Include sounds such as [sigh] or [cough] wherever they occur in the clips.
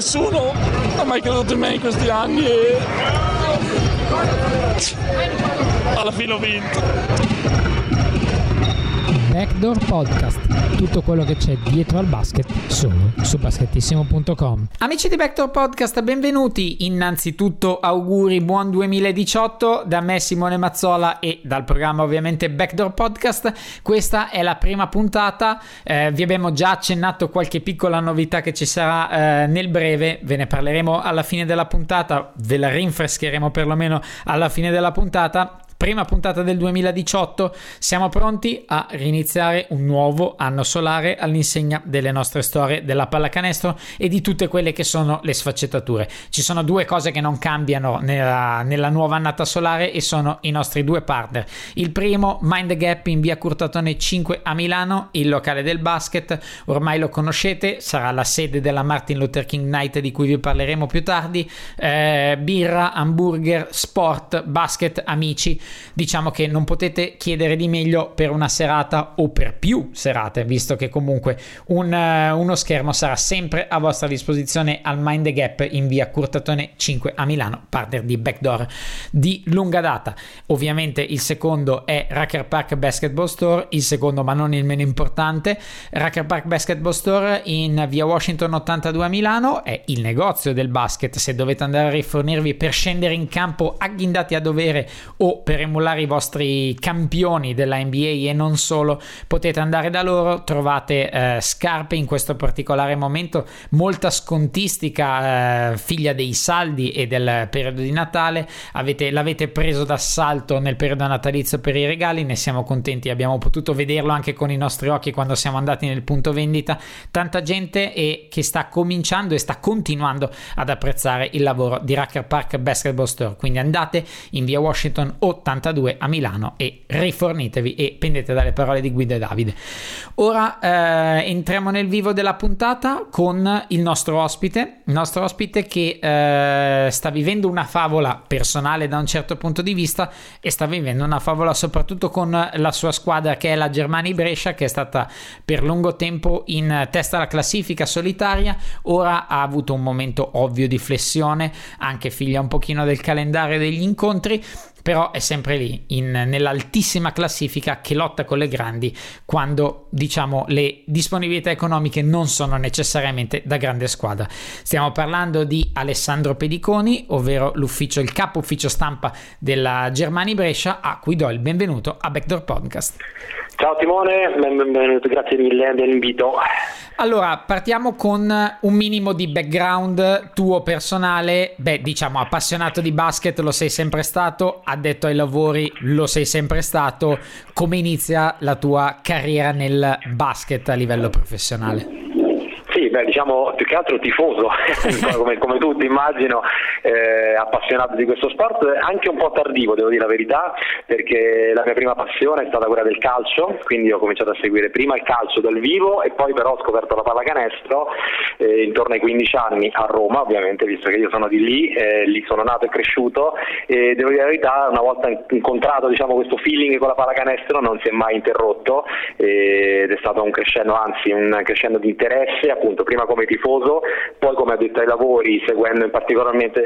nessuno, ha mai creduto in me in questi anni e alla fine ho vinto. Backdoor Podcast, tutto quello che c'è dietro al basket solo su basketissimo.com. Amici di Backdoor Podcast, benvenuti. Innanzitutto auguri buon 2018 da me Simone Mazzola e dal programma ovviamente Backdoor Podcast. Questa è la prima puntata, eh, vi abbiamo già accennato qualche piccola novità che ci sarà eh, nel breve, ve ne parleremo alla fine della puntata, ve la rinfrescheremo perlomeno alla fine della puntata prima puntata del 2018, siamo pronti a riniziare un nuovo anno solare all'insegna delle nostre storie della pallacanestro e di tutte quelle che sono le sfaccettature. Ci sono due cose che non cambiano nella, nella nuova annata solare e sono i nostri due partner. Il primo, Mind the Gap in via Curtatone 5 a Milano, il locale del basket, ormai lo conoscete, sarà la sede della Martin Luther King Night di cui vi parleremo più tardi. Eh, birra, hamburger, sport, basket, amici diciamo che non potete chiedere di meglio per una serata o per più serate, visto che comunque un, uh, uno schermo sarà sempre a vostra disposizione al Mind the Gap in via Curtatone 5 a Milano, partner di Backdoor di lunga data. Ovviamente il secondo è Racker Park Basketball Store, il secondo ma non il meno importante, Racker Park Basketball Store in via Washington 82 a Milano è il negozio del basket, se dovete andare a rifornirvi per scendere in campo agghindati a dovere o per emulare i vostri campioni della NBA e non solo, potete andare da loro, trovate eh, scarpe in questo particolare momento, molta scontistica, eh, figlia dei saldi e del periodo di Natale, avete, l'avete preso d'assalto nel periodo natalizio per i regali, ne siamo contenti, abbiamo potuto vederlo anche con i nostri occhi quando siamo andati nel punto vendita, tanta gente e che sta cominciando e sta continuando ad apprezzare il lavoro di Racker Park Basketball Store, quindi andate in via Washington 80 82 a Milano e rifornitevi e pendete dalle parole di Guido e Davide. Ora eh, entriamo nel vivo della puntata con il nostro ospite, il nostro ospite che eh, sta vivendo una favola personale da un certo punto di vista e sta vivendo una favola soprattutto con la sua squadra che è la Germani Brescia che è stata per lungo tempo in testa alla classifica solitaria, ora ha avuto un momento ovvio di flessione, anche figlia un pochino del calendario degli incontri però è sempre lì in, nell'altissima classifica che lotta con le grandi quando diciamo le disponibilità economiche non sono necessariamente da grande squadra. Stiamo parlando di Alessandro Pediconi ovvero l'ufficio il capo ufficio stampa della Germani Brescia a cui do il benvenuto a Backdoor Podcast Ciao Timone, benvenuto, grazie mille dell'invito. Allora, partiamo con un minimo di background tuo personale. Beh, diciamo, appassionato di basket lo sei sempre stato, addetto ai lavori lo sei sempre stato. Come inizia la tua carriera nel basket a livello professionale? Beh, diciamo più che altro tifoso, [laughs] come, come, tutti immagino, eh, appassionato di questo sport, anche un po' tardivo devo dire la verità, perché la mia prima passione è stata quella del calcio, quindi ho cominciato a seguire prima il calcio dal vivo e poi però ho scoperto la pallacanestro eh, intorno ai 15 anni a Roma, ovviamente, visto che io sono di lì, eh, lì sono nato e cresciuto e devo dire la verità, una volta incontrato diciamo, questo feeling con la pallacanestro non si è mai interrotto ed è stato un crescendo, anzi un crescendo di interesse appunto appunto prima come tifoso, poi come addetto ai lavori, seguendo in,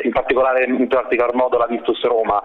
in, particolare, in particolar modo la Virtus Roma,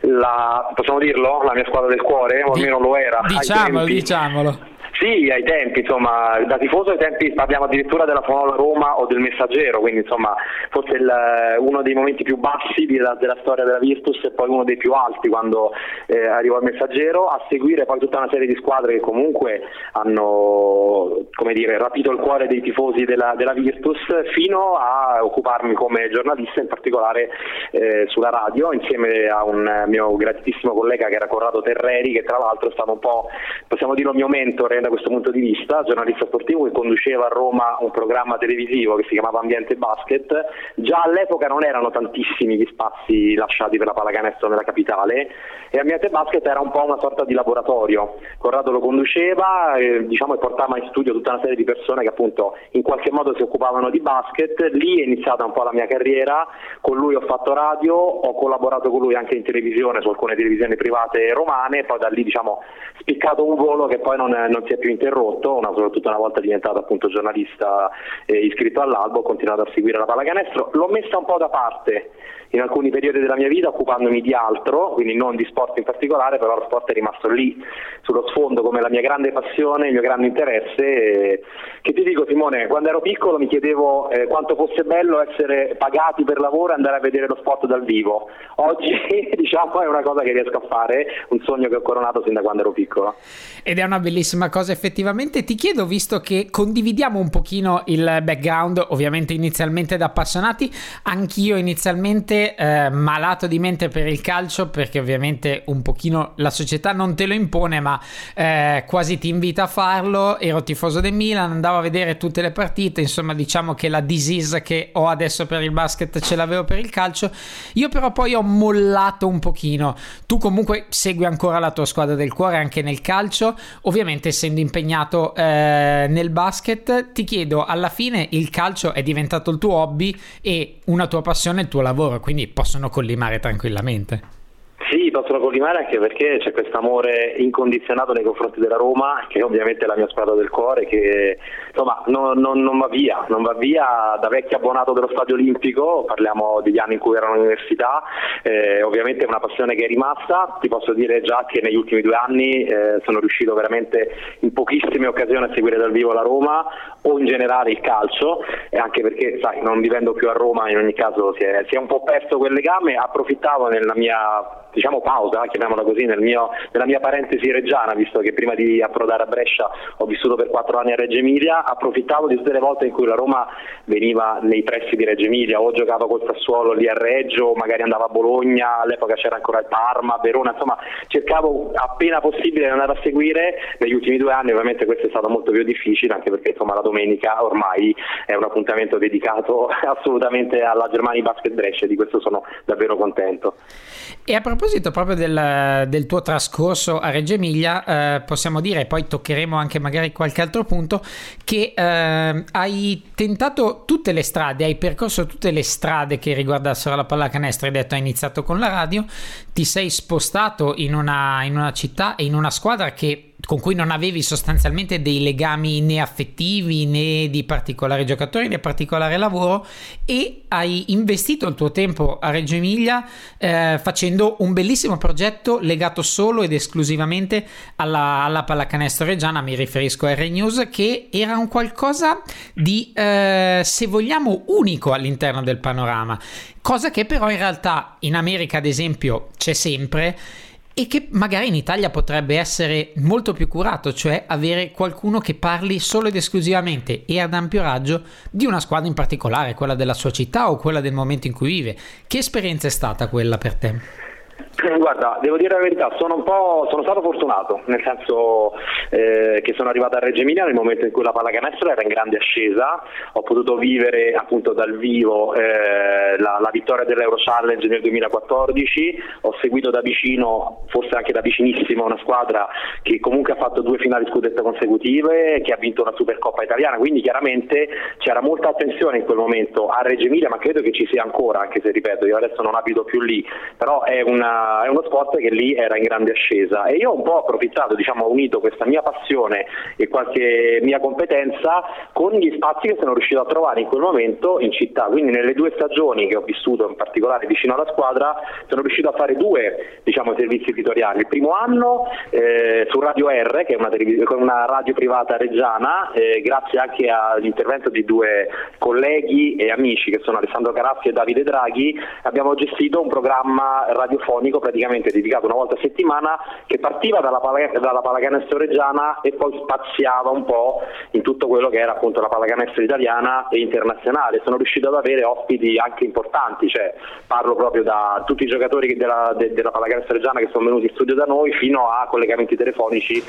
la, possiamo dirlo? La mia squadra del cuore, o almeno lo era. Diciamolo, diciamolo. Sì, ai tempi, insomma, da tifoso ai tempi parliamo addirittura della Fonola Roma o del Messaggero, quindi insomma forse il, uno dei momenti più bassi della, della, storia della Virtus e poi uno dei più alti quando eh, arrivò il Messaggero, a seguire poi tutta una serie di squadre che comunque hanno dire, rapito il cuore dei tifosi della, della Virtus fino a occuparmi come giornalista in particolare eh, sulla radio insieme a un mio gratitissimo collega che era Corrado Terreri che tra l'altro è stato un po', possiamo dire, mio mentore da questo punto di vista, giornalista sportivo che conduceva a Roma un programma televisivo che si chiamava Ambiente Basket. Già all'epoca non erano tantissimi gli spazi lasciati per la pallacanestro nella capitale e Ambiente Basket era un po' una sorta di laboratorio. Corrado lo conduceva e, diciamo, e portava in studio tutta una serie di persone che appunto in qualche modo si occupavano di basket. Lì è iniziata un po' la mia carriera, con lui ho fatto radio, ho collaborato con lui anche in televisione su alcune televisioni private romane e poi da lì diciamo spiccato un volo che poi non, non si si è più interrotto, una, soprattutto una volta diventato appunto giornalista eh, iscritto all'albo, ho continuato a seguire la pallacanestro, l'ho messa un po' da parte in alcuni periodi della mia vita occupandomi di altro, quindi non di sport in particolare, però lo sport è rimasto lì sullo sfondo come la mia grande passione, il mio grande interesse. E, che ti dico Simone, quando ero piccolo mi chiedevo eh, quanto fosse bello essere pagati per lavoro e andare a vedere lo sport dal vivo. Oggi [laughs] diciamo è una cosa che riesco a fare, un sogno che ho coronato sin da quando ero piccolo. Ed è una bellissima cosa effettivamente. Ti chiedo, visto che condividiamo un pochino il background, ovviamente inizialmente da appassionati, anch'io inizialmente eh, malato di mente per il calcio perché ovviamente un pochino la società non te lo impone ma eh, quasi ti invita a farlo. Ero tifoso del Milan andavo a vedere tutte le partite insomma diciamo che la disease che ho adesso per il basket ce l'avevo per il calcio. Io però poi ho mollato un pochino. Tu comunque segui ancora la tua squadra del cuore anche nel calcio? Ovviamente essendo impegnato eh, nel basket ti chiedo alla fine il calcio è diventato il tuo hobby e una tua passione il tuo lavoro quindi possono collimare tranquillamente. Sì, possono collimare anche perché c'è questo amore incondizionato nei confronti della Roma, che ovviamente è la mia squadra del cuore, che insomma non, non, non, va via, non va via da vecchio abbonato dello Stadio Olimpico, parliamo degli anni in cui ero all'università, eh, ovviamente è una passione che è rimasta, ti posso dire già che negli ultimi due anni eh, sono riuscito veramente in pochissime occasioni a seguire dal vivo la Roma o in generale il calcio, e anche perché sai, non vivendo più a Roma in ogni caso si è, si è un po' perso quel legame, approfittavo nella mia diciamo pausa, chiamiamola così, nel mio, nella mia parentesi reggiana, visto che prima di approdare a Brescia ho vissuto per quattro anni a Reggio Emilia, approfittavo di tutte le volte in cui la Roma veniva nei pressi di Reggio Emilia, o giocava col Sassuolo lì a Reggio, magari andava a Bologna, all'epoca c'era ancora il Parma, Verona, insomma cercavo appena possibile di andare a seguire, negli ultimi due anni ovviamente questo è stato molto più difficile, anche perché insomma la domenica ormai è un appuntamento dedicato [laughs] assolutamente alla Germania Basket Brescia, di questo sono davvero contento. E a proposito proprio del, del tuo trascorso a Reggio Emilia, eh, possiamo dire, poi toccheremo anche magari qualche altro punto, che eh, hai tentato tutte le strade, hai percorso tutte le strade che riguardassero la pallacanestro, hai detto hai iniziato con la radio, ti sei spostato in una, in una città e in una squadra che con cui non avevi sostanzialmente dei legami né affettivi né di particolari giocatori né particolare lavoro e hai investito il tuo tempo a Reggio Emilia eh, facendo un bellissimo progetto legato solo ed esclusivamente alla, alla pallacanestro reggiana, mi riferisco a R News, che era un qualcosa di, eh, se vogliamo, unico all'interno del panorama, cosa che però in realtà in America ad esempio c'è sempre e che magari in Italia potrebbe essere molto più curato, cioè avere qualcuno che parli solo ed esclusivamente e ad ampio raggio di una squadra in particolare, quella della sua città o quella del momento in cui vive. Che esperienza è stata quella per te? [clears throat] Guarda, devo dire la verità, sono, sono stato fortunato, nel senso eh, che sono arrivato a Reggio Emilia nel momento in cui la pallacanestro era in grande ascesa, ho potuto vivere appunto dal vivo eh, la, la, vittoria dell'Euro Challenge nel 2014, ho seguito da vicino, forse anche da vicinissimo, una squadra che comunque ha fatto due finali scudetto consecutive, che ha vinto una Supercoppa italiana, quindi chiaramente c'era molta attenzione in quel momento a Reggio Emilia, ma credo che ci sia ancora, anche se ripeto, io adesso non abito più lì, però è una è uno sport che lì era in grande ascesa e io ho un po' approfittato, diciamo, ho unito questa mia passione e qualche mia competenza con gli spazi che sono riuscito a trovare in quel momento in città. Quindi nelle due stagioni che ho vissuto in particolare vicino alla squadra sono riuscito a fare due diciamo, servizi editoriali. Il primo anno eh, su Radio R, che è una, una radio privata reggiana, eh, grazie anche all'intervento di due colleghi e amici che sono Alessandro Carazzi e Davide Draghi, abbiamo gestito un programma radiofonico tecnico praticamente dedicato una volta a settimana che partiva dalla, pala- dalla pallacanestro reggiana e poi spaziava un po' in tutto quello che era appunto la pallacanestro italiana e internazionale. Sono riuscito ad avere ospiti anche importanti, cioè parlo proprio da tutti i giocatori della, de- della pallacanestro reggiana che sono venuti in studio da noi fino a collegamenti telefonici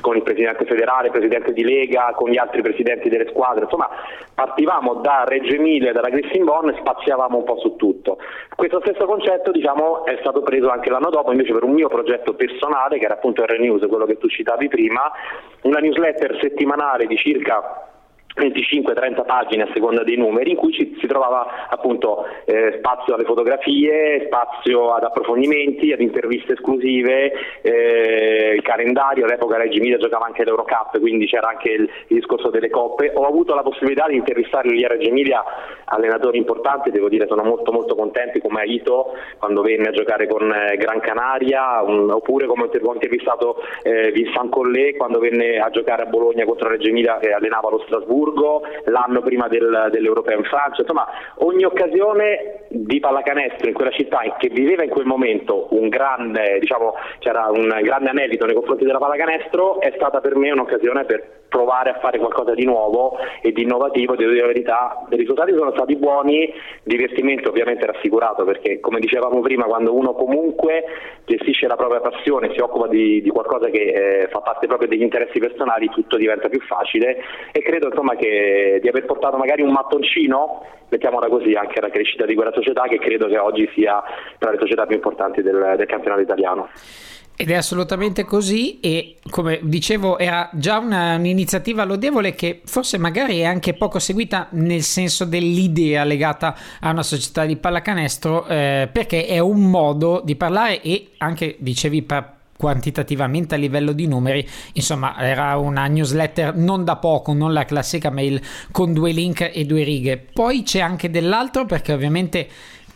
con il presidente federale, il presidente di Lega, con gli altri presidenti delle squadre, insomma partivamo da Reggio Emilia dalla Grissinbon e spaziavamo un po' su tutto. Questo stesso concetto diciamo, è stato preso anche l'anno dopo invece per un mio progetto personale che era appunto R News, quello che tu citavi prima, una newsletter settimanale di circa 25-30 pagine a seconda dei numeri in cui ci, si trovava appunto eh, spazio alle fotografie, spazio ad approfondimenti, ad interviste esclusive, eh, il calendario, all'epoca Reggio Emilia giocava anche l'Eurocup, quindi c'era anche il, il, discorso delle coppe. Ho avuto la possibilità di intervistare lì a Reggio Emilia allenatori importanti, devo dire sono molto molto contenti come Aito quando venne a giocare con eh, Gran Canaria, un, oppure come ho intervistato eh, Vincent Collet quando venne a giocare a Bologna contro Reggio Emilia e allenava lo Strasburgo Friburgo, l'anno prima del, dell'Europeo in Francia, insomma ogni occasione di pallacanestro in quella città che viveva in quel momento un grande, diciamo, c'era un grande anelito nei confronti della pallacanestro è stata per me un'occasione per provare a fare qualcosa di nuovo e di innovativo, devo dire la verità, i risultati sono stati buoni, divertimento ovviamente rassicurato perché come dicevamo prima quando uno comunque gestisce la propria passione, si occupa di, di qualcosa che eh, fa parte proprio degli interessi personali, tutto diventa più facile e credo insomma che di aver portato magari un mattoncino, mettiamola così, anche alla crescita di quella società che credo che oggi sia tra le società più importanti del, del campionato italiano. Ed è assolutamente così e come dicevo era già una, un'iniziativa lodevole che forse magari è anche poco seguita nel senso dell'idea legata a una società di pallacanestro eh, perché è un modo di parlare e anche dicevi per quantitativamente a livello di numeri, insomma era una newsletter non da poco, non la classica mail con due link e due righe. Poi c'è anche dell'altro perché ovviamente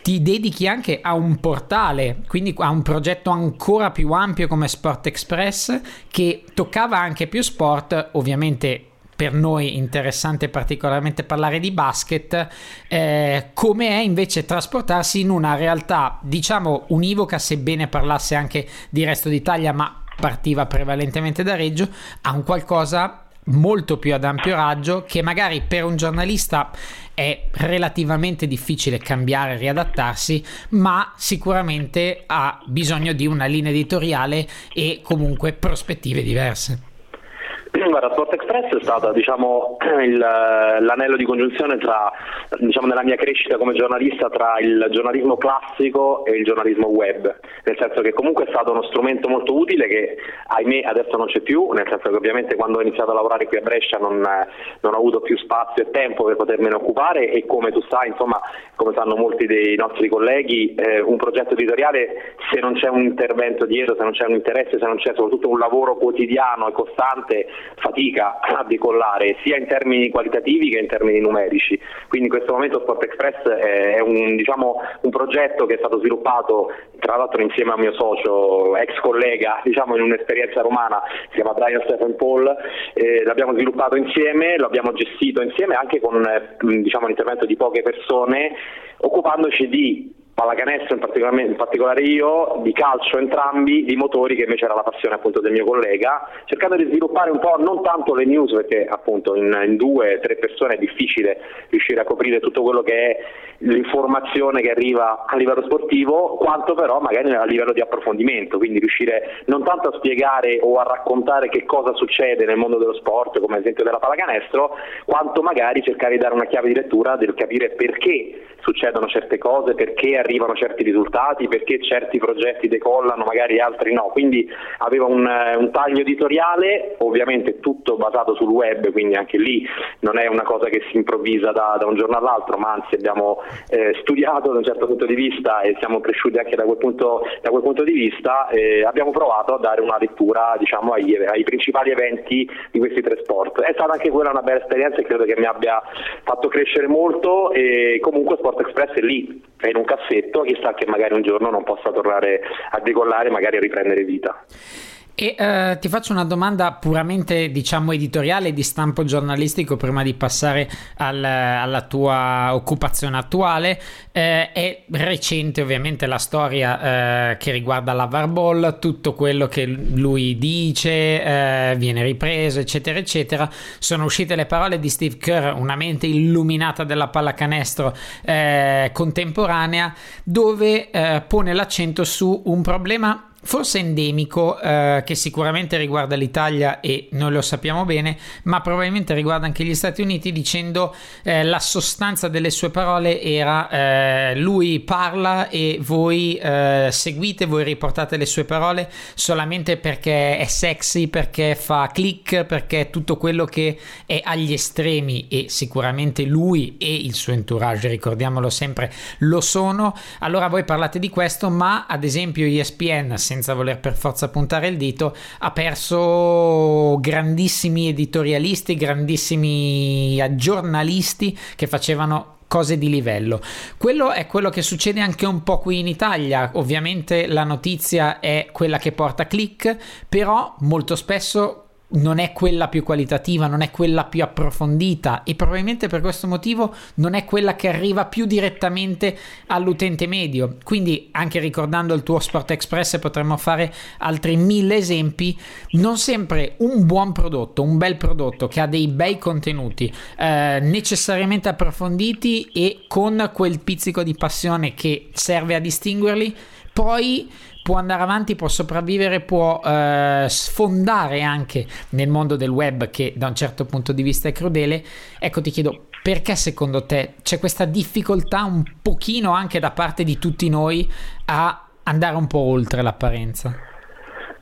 ti dedichi anche a un portale, quindi a un progetto ancora più ampio come Sport Express che toccava anche più sport, ovviamente per noi interessante particolarmente parlare di basket, eh, come è invece trasportarsi in una realtà diciamo univoca, sebbene parlasse anche di resto d'Italia, ma partiva prevalentemente da Reggio, a un qualcosa molto più ad ampio raggio che magari per un giornalista è relativamente difficile cambiare, riadattarsi, ma sicuramente ha bisogno di una linea editoriale e comunque prospettive diverse. Guarda, Sport Express è stata diciamo, [clears throat] il, l'anello di congiunzione tra, diciamo, nella mia crescita come giornalista tra il giornalismo classico e il giornalismo web, nel senso che comunque è stato uno strumento molto utile che ahimè adesso non c'è più, nel senso che ovviamente quando ho iniziato a lavorare qui a Brescia non, non ho avuto più spazio e tempo per potermene occupare e come tu sai, insomma, come sanno molti dei nostri colleghi, eh, un progetto editoriale se non c'è un intervento dietro, se non c'è un interesse, se non c'è soprattutto un lavoro quotidiano e costante fatica a decollare sia in termini qualitativi che in termini numerici. Quindi in questo momento Sport Express è un, diciamo, un progetto che è stato sviluppato tra l'altro insieme a mio socio, ex collega, diciamo in un'esperienza romana, si chiama Brian Stephen Paul, eh, l'abbiamo sviluppato insieme, lo abbiamo gestito insieme anche con eh, diciamo, l'intervento di poche persone, occupandoci di pallacanestro in, in particolare io, di calcio entrambi, di motori che invece era la passione appunto del mio collega, cercando di sviluppare un po' non tanto le news perché appunto in, in due, tre persone è difficile riuscire a coprire tutto quello che è l'informazione che arriva a livello sportivo, quanto però magari a livello di approfondimento, quindi riuscire non tanto a spiegare o a raccontare che cosa succede nel mondo dello sport, come ad esempio della pallacanestro, quanto magari cercare di dare una chiave di lettura del capire perché succedono certe cose, perché arrivano certi risultati, perché certi progetti decollano, magari altri no. Quindi aveva un, eh, un taglio editoriale, ovviamente tutto basato sul web, quindi anche lì non è una cosa che si improvvisa da, da un giorno all'altro, ma anzi abbiamo eh, studiato da un certo punto di vista e siamo cresciuti anche da quel punto, da quel punto di vista, eh, abbiamo provato a dare una lettura diciamo, ai, ai, principali eventi di questi tre sport. È stata anche quella una bella esperienza e credo che mi abbia fatto crescere molto e comunque Sport Express è lì, è in un cassetto, chissà che magari un giorno non possa tornare a decollare, magari a riprendere vita. E uh, ti faccio una domanda puramente, diciamo, editoriale di stampo giornalistico prima di passare al, alla tua occupazione attuale. Eh, è recente ovviamente la storia eh, che riguarda la Varball, tutto quello che lui dice eh, viene ripreso, eccetera, eccetera. Sono uscite le parole di Steve Kerr, una mente illuminata della pallacanestro eh, contemporanea, dove eh, pone l'accento su un problema forse endemico, eh, che sicuramente riguarda l'Italia e noi lo sappiamo bene, ma probabilmente riguarda anche gli Stati Uniti, dicendo eh, la sostanza delle sue parole era eh, lui parla e voi eh, seguite, voi riportate le sue parole solamente perché è sexy, perché fa click, perché è tutto quello che è agli estremi e sicuramente lui e il suo entourage, ricordiamolo sempre, lo sono. Allora voi parlate di questo, ma ad esempio ESPN, senza voler per forza puntare il dito, ha perso grandissimi editorialisti, grandissimi giornalisti che facevano cose di livello. Quello è quello che succede anche un po' qui in Italia. Ovviamente la notizia è quella che porta click, però molto spesso non è quella più qualitativa, non è quella più approfondita e probabilmente per questo motivo non è quella che arriva più direttamente all'utente medio. Quindi anche ricordando il tuo Sport Express potremmo fare altri mille esempi. Non sempre un buon prodotto, un bel prodotto che ha dei bei contenuti eh, necessariamente approfonditi e con quel pizzico di passione che serve a distinguerli, poi può andare avanti, può sopravvivere, può eh, sfondare anche nel mondo del web che da un certo punto di vista è crudele. Ecco, ti chiedo perché secondo te c'è questa difficoltà un pochino anche da parte di tutti noi a andare un po' oltre l'apparenza?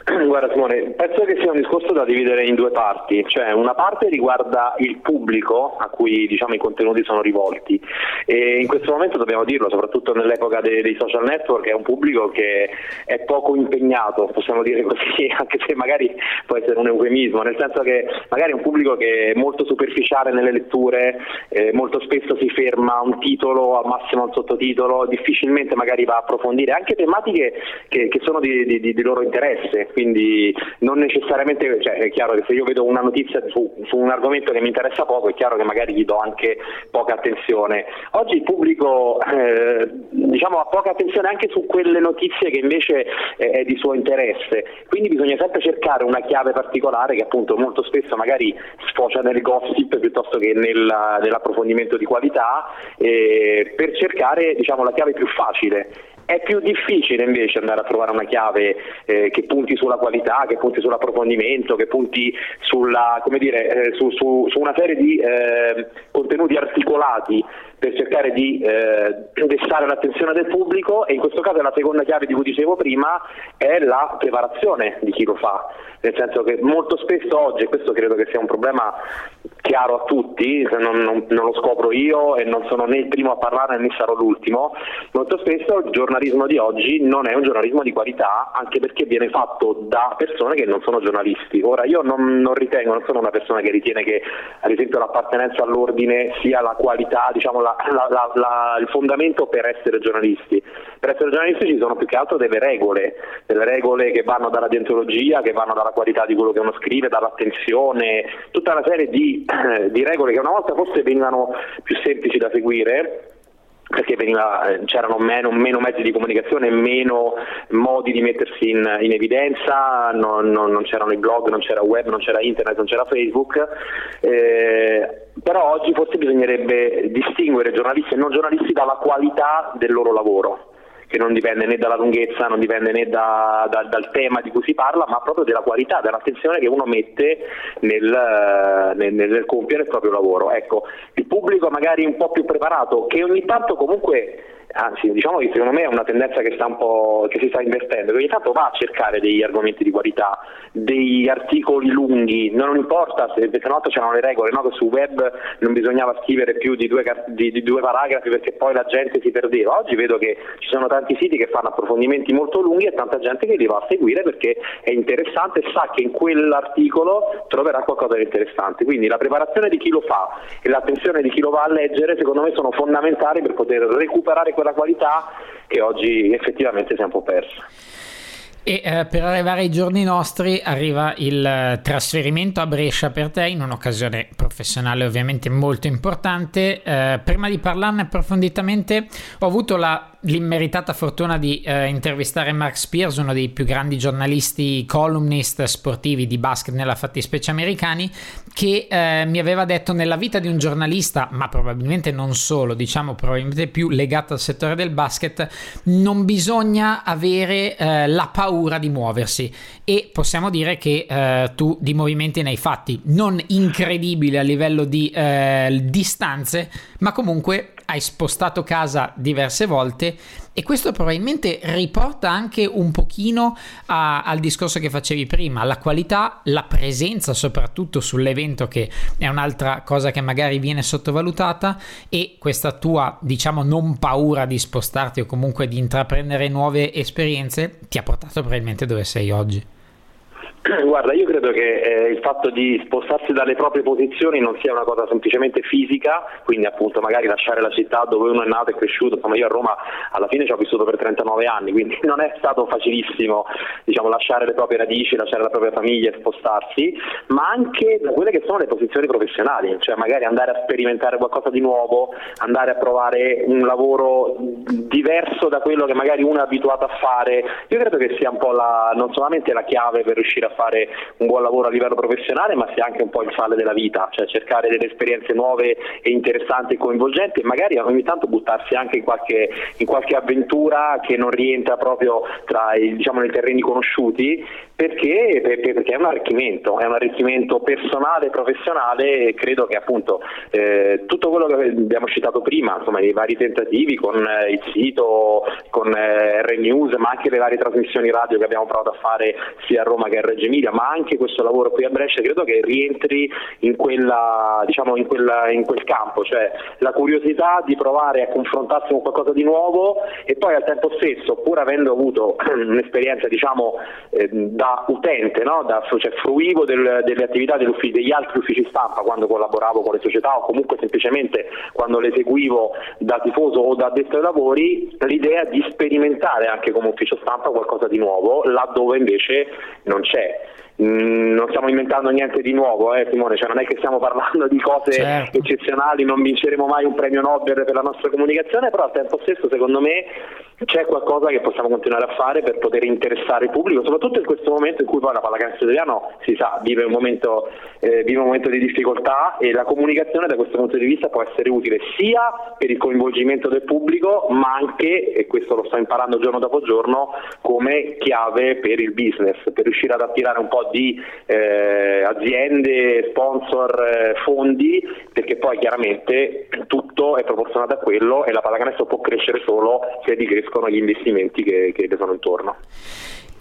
[clears throat] Guarda Simone, penso che sia un discorso da dividere in due parti, cioè una parte riguarda il pubblico a cui diciamo, i contenuti sono rivolti. E in questo momento dobbiamo dirlo, soprattutto nell'epoca dei, dei, social network, è un pubblico che è poco impegnato, possiamo dire così, [laughs] anche se magari può essere un eufemismo, nel senso che magari è un pubblico che è molto superficiale nelle letture, eh, molto spesso si ferma a un titolo, al massimo a un sottotitolo, difficilmente magari va a approfondire anche tematiche che, che sono di, di, di loro interesse quindi non necessariamente, cioè è chiaro che se io vedo una notizia su, su, un argomento che mi interessa poco è chiaro che magari gli do anche poca attenzione. Oggi il pubblico eh, diciamo, ha poca attenzione anche su quelle notizie che invece eh, è di suo interesse, quindi bisogna sempre cercare una chiave particolare che appunto molto spesso magari sfocia nel gossip piuttosto che nella, nell'approfondimento di qualità eh, per cercare diciamo, la chiave più facile è più difficile invece andare a trovare una chiave eh, che punti sulla qualità, che punti sull'approfondimento, che punti sulla, dire, eh, su, su, su, una serie di eh, contenuti articolati per cercare di eh, destare l'attenzione del pubblico e in questo caso la seconda chiave di cui dicevo prima è la preparazione di chi lo fa, nel senso che molto spesso oggi, e questo credo che sia un problema chiaro a tutti, non, non, non, lo scopro io e non sono né il primo a parlare né sarò l'ultimo, molto spesso il giornalismo di oggi non è un giornalismo di qualità anche perché viene fatto da persone che non sono giornalisti. Ora io non, non ritengo, non sono una persona che ritiene che ad esempio l'appartenenza all'ordine sia la qualità, diciamo la, la, la, il fondamento per essere giornalisti. Per essere giornalisti ci sono più che altro delle regole, delle regole che vanno dalla deontologia, che vanno dalla qualità di quello che uno scrive, dall'attenzione, tutta una serie di di regole che una volta forse venivano più semplici da seguire perché veniva, eh, c'erano meno, meno, mezzi di comunicazione, meno modi di mettersi in, in evidenza, non, non, non, c'erano i blog, non c'era web, non c'era internet, non c'era Facebook, eh, però oggi forse bisognerebbe distinguere giornalisti e non giornalisti dalla qualità del loro lavoro che non dipende né dalla lunghezza, non dipende né da, da, dal tema di cui si parla, ma proprio della qualità, dell'attenzione che uno mette nel, nel, nel compiere il proprio lavoro. Ecco, il pubblico magari un po' più preparato, che ogni tanto comunque anzi diciamo che secondo me è una tendenza che, che si sta invertendo, che ogni tanto va a cercare degli argomenti di qualità, degli articoli lunghi, non importa se perché una c'erano le regole, no? che sul web non bisognava scrivere più di due, di, di due, paragrafi perché poi la gente si perdeva, oggi vedo che ci sono tanti siti che fanno approfondimenti molto lunghi e tanta gente che li va a seguire perché è interessante e sa che in quell'articolo troverà qualcosa di interessante, quindi la preparazione di chi lo fa e l'attenzione di chi lo va a leggere secondo me sono fondamentali per poter recuperare quella qualità che oggi effettivamente si è un po' persa. E eh, per arrivare ai giorni nostri arriva il eh, trasferimento a Brescia per te in un'occasione professionale ovviamente molto importante. Eh, prima di parlarne approfonditamente ho avuto la l'immeritata fortuna di eh, intervistare Mark Spears, uno dei più grandi giornalisti columnist sportivi di basket nella fattispecie americani, che eh, mi aveva detto nella vita di un giornalista, ma probabilmente non solo, diciamo probabilmente più legato al settore del basket, non bisogna avere eh, la paura di muoversi. E possiamo dire che eh, tu di movimenti ne hai fatti, non incredibili a livello di eh, distanze, ma comunque hai spostato casa diverse volte e questo probabilmente riporta anche un pochino a, al discorso che facevi prima, la qualità, la presenza soprattutto sull'evento che è un'altra cosa che magari viene sottovalutata e questa tua diciamo non paura di spostarti o comunque di intraprendere nuove esperienze ti ha portato probabilmente dove sei oggi. [clears throat] Guarda, io credo che eh, il fatto di spostarsi dalle proprie posizioni non sia una cosa semplicemente fisica, quindi appunto magari lasciare la città dove uno è nato e cresciuto, insomma io a Roma alla fine ci ho vissuto per 39 anni, quindi [laughs] non è stato facilissimo diciamo, lasciare le proprie radici, lasciare la propria famiglia e spostarsi, ma anche da quelle che sono le posizioni professionali, cioè magari andare a sperimentare qualcosa di nuovo, andare a provare un lavoro diverso da quello che magari uno è abituato a fare, io credo che sia un po' la, non solamente la chiave per riuscire a fare un buon lavoro a livello professionale, ma sia anche un po' il sale della vita, cioè cercare delle esperienze nuove e interessanti e coinvolgenti e magari ogni tanto buttarsi anche in qualche, in qualche avventura che non rientra proprio tra i, diciamo, nei terreni conosciuti, perché, perché, è un arricchimento, è un arricchimento personale professionale e credo che appunto eh, tutto quello che abbiamo citato prima, insomma i vari tentativi con eh, il sito, con eh, R-News, ma anche le varie trasmissioni radio che abbiamo provato a fare sia a Roma che a Reggio Emilia, ma anche questo lavoro qui a Brescia, credo che rientri in, quella, diciamo, in, quella, in quel campo, cioè la curiosità di provare a confrontarsi con qualcosa di nuovo e poi al tempo stesso, pur avendo avuto [clears throat] un'esperienza diciamo, eh, da utente, no? da, cioè fruivo del, delle attività degli altri uffici stampa quando collaboravo con le società o comunque semplicemente quando le seguivo da tifoso o da addetto ai lavori, l'idea di sperimentare anche come ufficio stampa qualcosa di nuovo laddove invece non c'è. Mm, non stiamo inventando niente di nuovo, eh, Simone, cioè non è che stiamo parlando di cose certo. eccezionali, non vinceremo mai un premio Nobel per la nostra comunicazione, però al tempo stesso secondo me c'è qualcosa che possiamo continuare a fare per poter interessare il pubblico, soprattutto in questo momento in cui poi la pallacanestro italiano si sa, vive un, momento, eh, vive un momento di difficoltà e la comunicazione da questo punto di vista può essere utile sia per il coinvolgimento del pubblico, ma anche, e questo lo sto imparando giorno dopo giorno, come chiave per il business, per riuscire ad attirare un po' di eh, aziende, sponsor, eh, fondi, perché poi chiaramente tutto è proporzionato a quello e la pallacanestro può crescere solo se dicrescono gli investimenti che, che le sono intorno.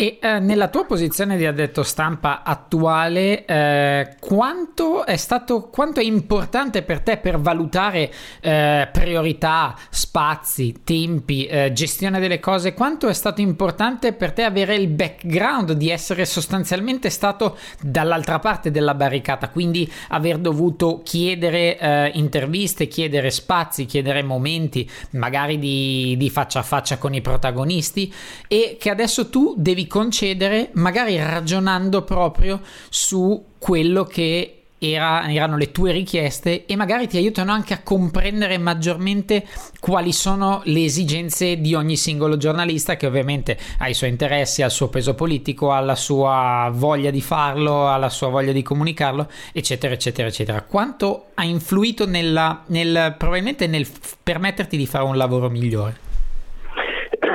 E eh, nella tua posizione di addetto stampa attuale, eh, quanto, è stato, quanto è importante per te per valutare eh, priorità, spazi, tempi, eh, gestione delle cose? Quanto è stato importante per te avere il background di essere sostanzialmente stato dall'altra parte della barricata, quindi aver dovuto chiedere eh, interviste, chiedere spazi, chiedere momenti, magari di, di faccia a faccia con i protagonisti, e che adesso tu devi concedere, magari ragionando proprio su quello che era, erano le tue richieste e magari ti aiutano anche a comprendere maggiormente quali sono le esigenze di ogni singolo giornalista che ovviamente ha i suoi interessi, ha il suo peso politico, ha la sua voglia di farlo, ha la sua voglia di comunicarlo, eccetera, eccetera, eccetera. Quanto ha influito nella, nel, probabilmente nel permetterti di fare un lavoro migliore?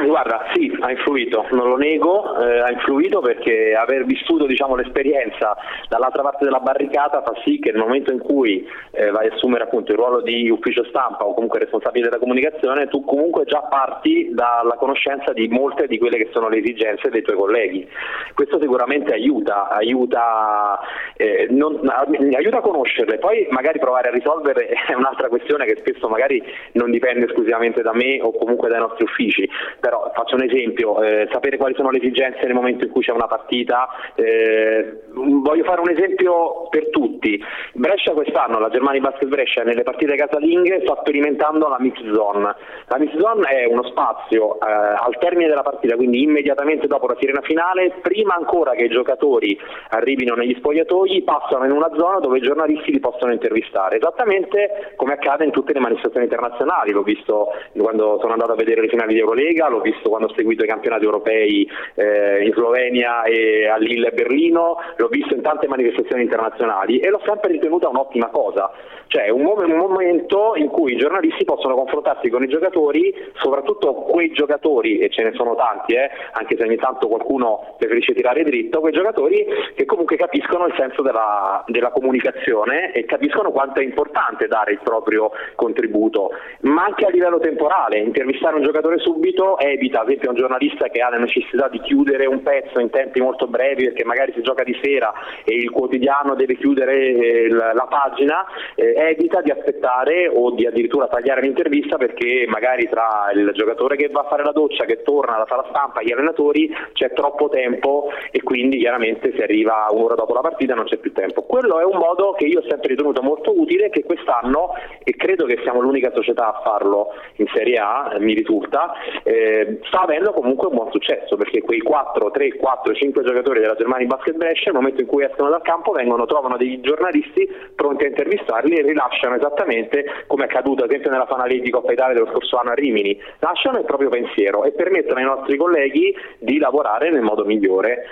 Guarda, ha influito, non lo nego, eh, ha influito perché aver vissuto diciamo, l'esperienza dall'altra parte della barricata fa sì che nel momento in cui eh, vai a assumere appunto il ruolo di ufficio stampa o comunque responsabile della comunicazione, tu comunque già parti dalla conoscenza di molte di quelle che sono le esigenze dei tuoi colleghi. Questo sicuramente aiuta, aiuta, eh, non, aiuta a conoscerle, poi magari provare a risolvere è un'altra questione che spesso magari non dipende esclusivamente da me o comunque dai nostri uffici, però faccio un esempio, eh, sapere quali sono le esigenze nel momento in cui c'è una partita, eh, voglio fare un esempio per tutti, Brescia quest'anno, la Germania Basket Brescia nelle partite casalinghe sta sperimentando la mix zone, la mix zone è uno spazio eh, al termine della partita, quindi immediatamente dopo la sirena finale, prima ancora che i giocatori arrivino negli spogliatoi, passano in una zona dove i giornalisti li possono intervistare, esattamente come accade in tutte le manifestazioni internazionali, l'ho visto quando sono andato a vedere le finali di Eurolega, l'ho visto quando seguito i campionati europei eh, in Slovenia e a Lille e Berlino, l'ho visto in tante manifestazioni internazionali e l'ho sempre ritenuta un'ottima cosa, cioè un, un momento in cui i giornalisti possono confrontarsi con i giocatori, soprattutto quei giocatori, e ce ne sono tanti, eh, anche se ogni tanto qualcuno preferisce tirare dritto, quei giocatori che comunque capiscono il senso della, della comunicazione e capiscono quanto è importante dare il proprio contributo, ma anche a livello temporale, intervistare un giocatore subito evita, ad esempio un giornalista che ha la necessità di chiudere un pezzo in tempi molto brevi perché magari si gioca di sera e il quotidiano deve chiudere eh, la pagina, eh, evita di aspettare o di addirittura tagliare l'intervista perché magari tra il giocatore che va a fare la doccia, che torna alla sala stampa, gli allenatori c'è troppo tempo e quindi chiaramente si arriva un'ora dopo la partita non c'è più tempo. Quello è un modo che io ho sempre ritenuto molto utile che quest'anno, e credo che siamo l'unica società a farlo in Serie A, mi risulta, eh, sta avendo comunque un buon successo perché quei 4, 3, 4, 5 giocatori della Germania Basket Brescia nel momento in cui escono dal campo vengono, trovano dei giornalisti pronti a intervistarli e rilasciano esattamente come è accaduto ad esempio nella Fanalì di Coppa Italia dello scorso anno a Rimini, lasciano il proprio pensiero e permettono ai nostri colleghi di lavorare nel modo migliore.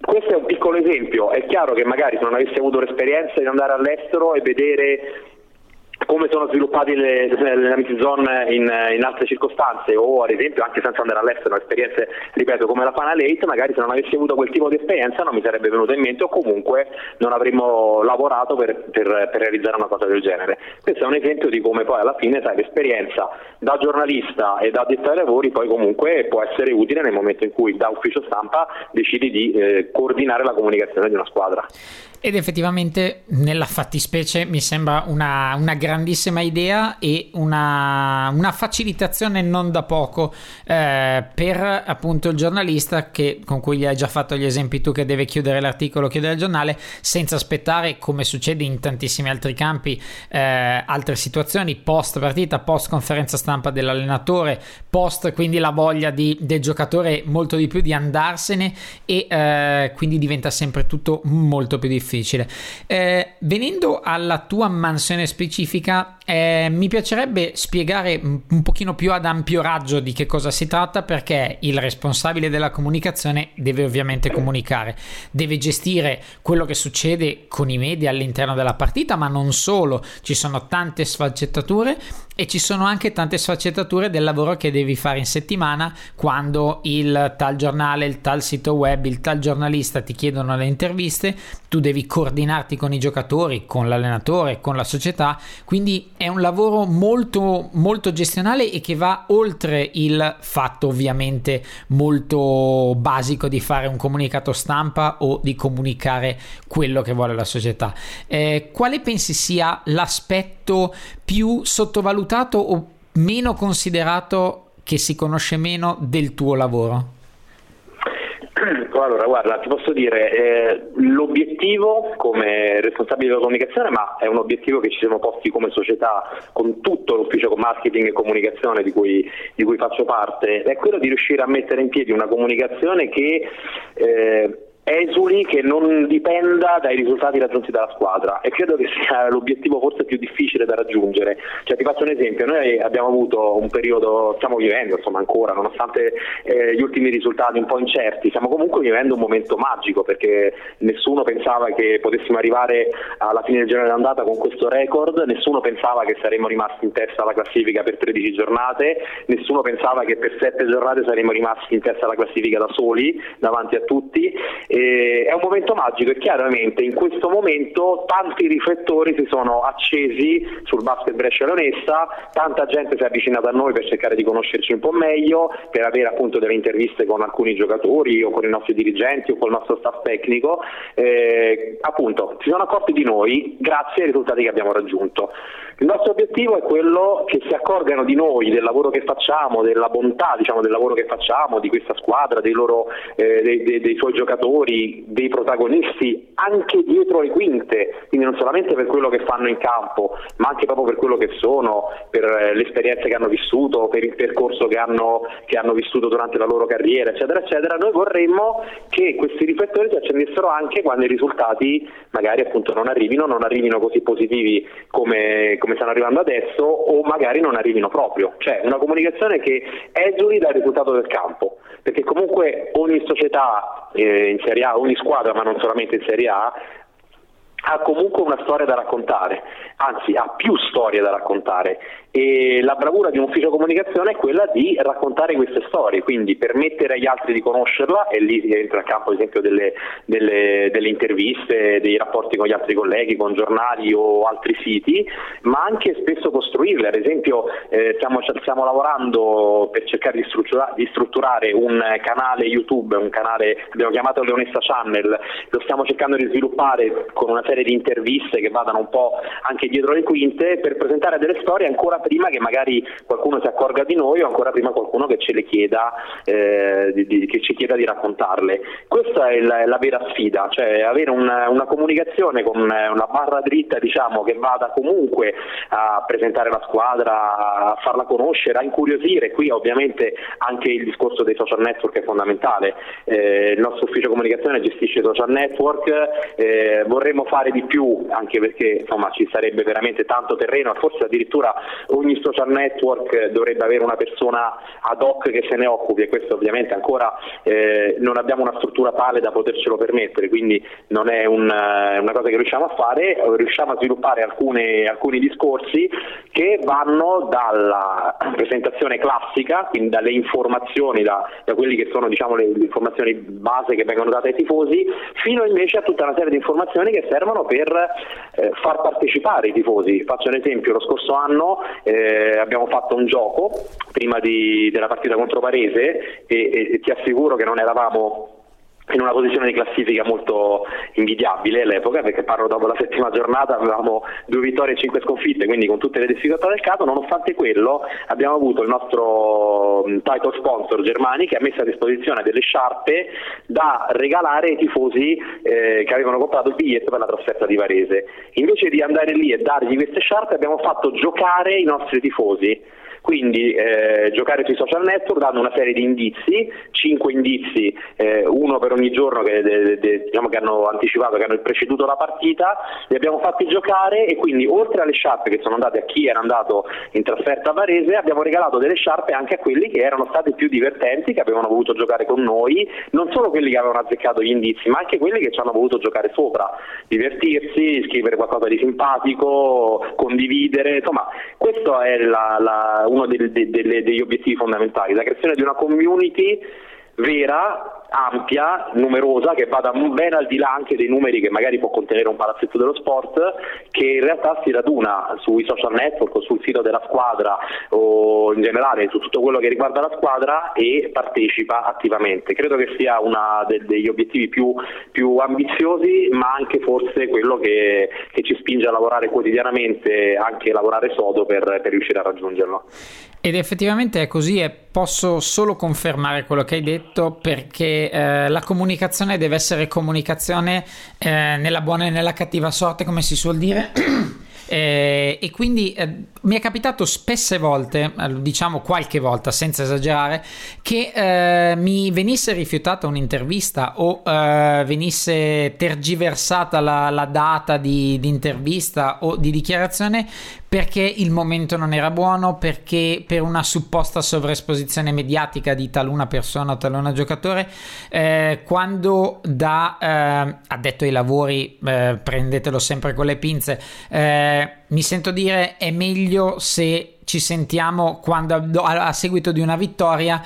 Questo è un piccolo esempio, è chiaro che magari se non avessi avuto l'esperienza di andare all'estero e vedere come sono sviluppati le, le Amazon in, in, altre circostanze o ad esempio anche senza andare all'estero esperienze ripeto come la Pana Late magari se non avessi avuto quel tipo di esperienza non mi sarebbe venuto in mente o comunque non avremmo lavorato per, per, per realizzare una cosa del genere. Questo è un esempio di come poi alla fine sai, l'esperienza da giornalista e da addetto ai lavori poi comunque può essere utile nel momento in cui da ufficio stampa decidi di eh, coordinare la comunicazione di una squadra ed effettivamente nella fattispecie mi sembra una, una grandissima idea e una, una, facilitazione non da poco eh, per appunto il giornalista che, con cui gli hai già fatto gli esempi tu che deve chiudere l'articolo, chiudere il giornale senza aspettare come succede in tantissimi altri campi eh, altre situazioni post partita, post conferenza stampa dell'allenatore, post quindi la voglia di, del giocatore molto di più di andarsene e eh, quindi diventa sempre tutto molto più difficile difficile. Eh, venendo alla tua mansione specifica, eh, mi piacerebbe spiegare un pochino più ad ampio raggio di che cosa si tratta perché il responsabile della comunicazione deve ovviamente comunicare, deve gestire quello che succede con i media all'interno della partita, ma non solo, ci sono tante sfaccettature e ci sono anche tante sfaccettature del lavoro che devi fare in settimana quando il tal giornale, il tal sito web, il tal giornalista ti chiedono le interviste, tu devi coordinarti con i giocatori, con l'allenatore, con la società, quindi è un lavoro molto molto gestionale e che va oltre il fatto ovviamente molto basico di fare un comunicato stampa o di comunicare quello che vuole la società. Eh, quale pensi sia l'aspetto più sottovalutato o meno considerato che si conosce meno del tuo lavoro? [clears throat] Allora, guarda, ti posso dire, eh, l'obiettivo come responsabile della comunicazione, ma è un obiettivo che ci siamo posti come società con tutto l'ufficio marketing e comunicazione di cui, di cui faccio parte, è quello di riuscire a mettere in piedi una comunicazione che eh, esuli che non dipenda dai risultati raggiunti dalla squadra e credo che sia l'obiettivo forse più difficile da raggiungere. Cioè, ti faccio un esempio, noi abbiamo avuto un periodo, stiamo vivendo insomma ancora, nonostante eh, gli ultimi risultati un po' incerti, stiamo comunque vivendo un momento magico perché nessuno pensava che potessimo arrivare alla fine del girone d'andata con questo record, nessuno pensava che saremmo rimasti in testa alla classifica per 13 giornate, nessuno pensava che per 7 giornate saremmo rimasti in testa alla classifica da soli, davanti a tutti. E è un momento magico e chiaramente in questo momento tanti riflettori si sono accesi sul basket Brescia Leonessa, tanta gente si è avvicinata a noi per cercare di conoscerci un po' meglio, per avere appunto delle interviste con alcuni giocatori o con i nostri dirigenti o con il nostro staff tecnico, eh, appunto si sono accorti di noi grazie ai risultati che abbiamo raggiunto. Il nostro obiettivo è quello che si accorgano di noi, del lavoro che facciamo, della bontà diciamo, del lavoro che facciamo, di questa squadra, dei, loro, eh, dei, dei, dei, suoi giocatori, dei protagonisti, anche dietro le quinte, quindi non solamente per quello che fanno in campo, ma anche proprio per quello che sono, per eh, le esperienze che hanno vissuto, per il percorso che hanno, che hanno vissuto durante la loro carriera, eccetera, eccetera. Noi vorremmo che questi riflettori si accendessero anche quando i risultati magari appunto non arrivino, non arrivino così positivi come, come come stanno arrivando adesso o magari non arrivino proprio, cioè una comunicazione che esuli dal risultato del campo, perché comunque ogni società eh, in Serie A, ogni squadra, ma non solamente in Serie A, ha comunque una storia da raccontare, anzi ha più storie da raccontare e la bravura di un ufficio comunicazione è quella di raccontare queste storie, quindi permettere agli altri di conoscerla e lì entra in campo ad esempio delle, delle, delle interviste, dei rapporti con gli altri colleghi, con giornali o altri siti, ma anche spesso costruirle, ad esempio eh, stiamo, stiamo, lavorando per cercare di strutturare, di strutturare, un canale YouTube, un canale abbiamo chiamato Leonessa Channel, lo stiamo cercando di sviluppare con una serie di interviste che vadano un po' anche dietro le quinte per presentare delle storie ancora prima che magari qualcuno si accorga di noi o ancora prima qualcuno che ce le chieda, eh, di, di, che ci chieda di raccontarle. Questa è la, la vera sfida, cioè avere una, una, comunicazione con una barra dritta diciamo, che vada comunque a presentare la squadra, a farla conoscere, a incuriosire. Qui ovviamente anche il discorso dei social network è fondamentale. Eh, il nostro ufficio comunicazione gestisce i social network, eh, vorremmo fare di più anche perché insomma, ci sarebbe veramente tanto terreno, forse addirittura ogni social network dovrebbe avere una persona ad hoc che se ne occupi e questo ovviamente ancora eh, non abbiamo una struttura tale da potercelo permettere, quindi non è un, eh, una cosa che riusciamo a fare, riusciamo a sviluppare alcune, alcuni discorsi che vanno dalla presentazione classica, quindi dalle informazioni, da, da quelle che sono diciamo, le, informazioni base che vengono date ai tifosi, fino invece a tutta una serie di informazioni che servono per eh, far partecipare i tifosi. Faccio un esempio, lo scorso anno eh, abbiamo fatto un gioco prima di, della partita contro Varese e, e ti assicuro che non eravamo in una posizione di classifica molto invidiabile all'epoca perché parlo dopo la settima giornata avevamo due vittorie e cinque sconfitte quindi con tutte le difficoltà del caso nonostante quello abbiamo avuto il nostro mm, title sponsor Germani che ha messo a disposizione delle sciarpe da regalare ai tifosi eh, che avevano comprato il biglietto per la trasferta di Varese. Invece di andare lì e dargli queste sciarpe abbiamo fatto giocare i nostri tifosi. Quindi eh, giocare sui social network dando una serie di indizi, 5 indizi, eh, uno per ogni giorno che, de, de, diciamo che, hanno anticipato, che hanno preceduto la partita, li abbiamo fatti giocare e quindi oltre alle sciarpe che sono andate a chi era andato in trasferta a Varese abbiamo regalato delle sciarpe anche a quelli che erano stati più divertenti, che avevano voluto giocare con noi, non solo quelli che avevano azzeccato gli indizi, ma anche quelli che ci hanno voluto giocare sopra, divertirsi, scrivere qualcosa di simpatico, condividere, insomma questo è la, la uno dei, dei, degli obiettivi fondamentali, la creazione di una community vera ampia, numerosa, che vada ben al di là anche dei numeri che magari può contenere un palazzetto dello sport, che in realtà si raduna sui social network sul sito della squadra o in generale su tutto quello che riguarda la squadra e partecipa attivamente. Credo che sia uno de- degli obiettivi più, più, ambiziosi, ma anche forse quello che, che, ci spinge a lavorare quotidianamente, anche lavorare sodo per, per riuscire a raggiungerlo. Ed effettivamente è così e posso solo confermare quello che hai detto perché eh, la comunicazione deve essere comunicazione eh, nella buona e nella cattiva sorte, come si suol dire. [clears throat] Eh, e quindi eh, mi è capitato spesse volte, eh, diciamo qualche volta senza esagerare, che eh, mi venisse rifiutata un'intervista o eh, venisse tergiversata la, la data di, di intervista o di dichiarazione perché il momento non era buono, perché per una supposta sovraesposizione mediatica di taluna persona o taluna giocatore, eh, quando da eh, addetto ai lavori, eh, prendetelo sempre con le pinze, eh, mi sento dire è meglio se ci sentiamo quando a, a seguito di una vittoria